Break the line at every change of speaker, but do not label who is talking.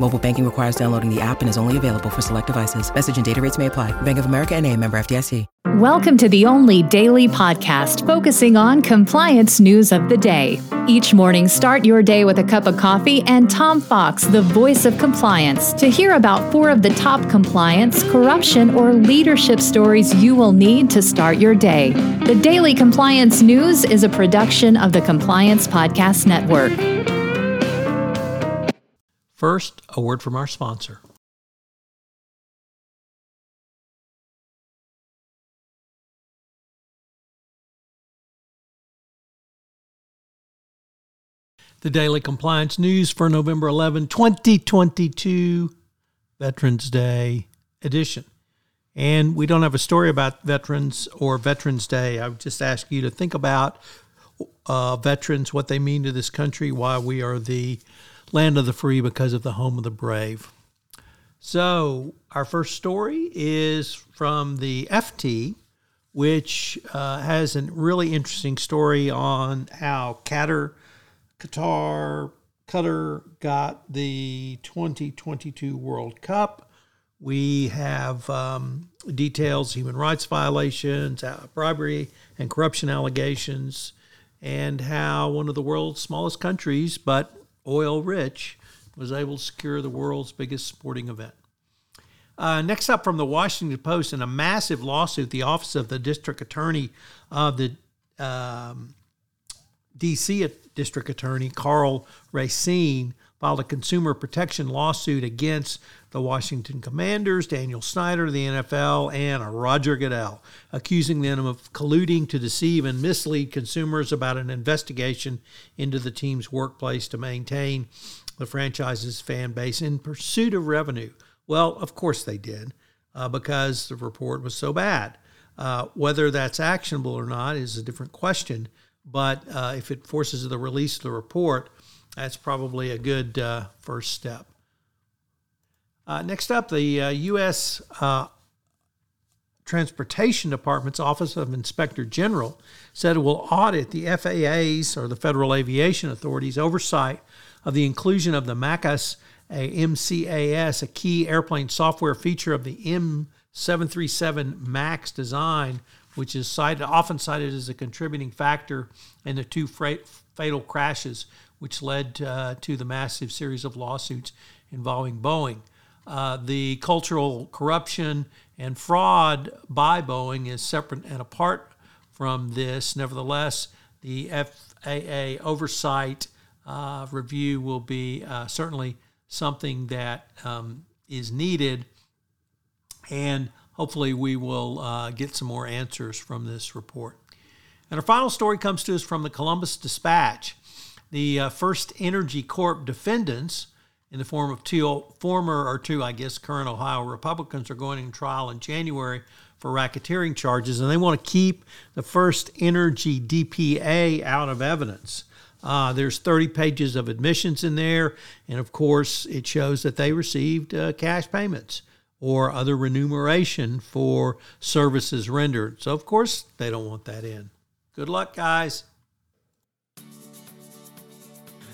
Mobile banking requires downloading the app and is only available for select devices. Message and data rates may apply. Bank of America and a member FDIC.
Welcome to the only daily podcast focusing on compliance news of the day. Each morning, start your day with a cup of coffee and Tom Fox, the voice of compliance, to hear about four of the top compliance, corruption, or leadership stories you will need to start your day. The Daily Compliance News is a production of the Compliance Podcast Network.
First, a word from our sponsor. The Daily Compliance News for November 11, 2022, Veterans Day edition. And we don't have a story about veterans or Veterans Day. I would just ask you to think about uh, veterans, what they mean to this country, why we are the land of the free because of the home of the brave. So, our first story is from the FT, which uh, has a really interesting story on how Qatar, Qatar, Qatar got the 2022 World Cup. We have um, details, human rights violations, uh, bribery and corruption allegations, and how one of the world's smallest countries, but oil rich, was able to secure the world's biggest sporting event. Uh, next up from the Washington Post, in a massive lawsuit, the Office of the District Attorney of the um, D.C. District Attorney Karl Racine filed a consumer protection lawsuit against the Washington Commanders, Daniel Snyder, the NFL, and Roger Goodell, accusing them of colluding to deceive and mislead consumers about an investigation into the team's workplace to maintain the franchise's fan base in pursuit of revenue. Well, of course they did, uh, because the report was so bad. Uh, whether that's actionable or not is a different question, but uh, if it forces the release of the report, that's probably a good uh, first step. Uh, next up, the U.S. Uh, Transportation Department's Office of Inspector General said it will audit the FAA's or the Federal Aviation Authority's oversight of the inclusion of the MACAS, a MCAS, a key airplane software feature of the M737 MAX design, which is cited, often cited as a contributing factor in the two fatal crashes which led uh, to the massive series of lawsuits involving Boeing. Uh, the cultural corruption and fraud by Boeing is separate and apart from this. Nevertheless, the FAA oversight uh, review will be uh, certainly something that um, is needed, and hopefully, we will uh, get some more answers from this report. And our final story comes to us from the Columbus Dispatch. The uh, First Energy Corp defendants, in the form of two former or two, I guess, current Ohio Republicans, are going in trial in January for racketeering charges, and they want to keep the First Energy DPA out of evidence. Uh, there's 30 pages of admissions in there, and of course, it shows that they received uh, cash payments or other remuneration for services rendered. So, of course, they don't want that in. Good luck, guys.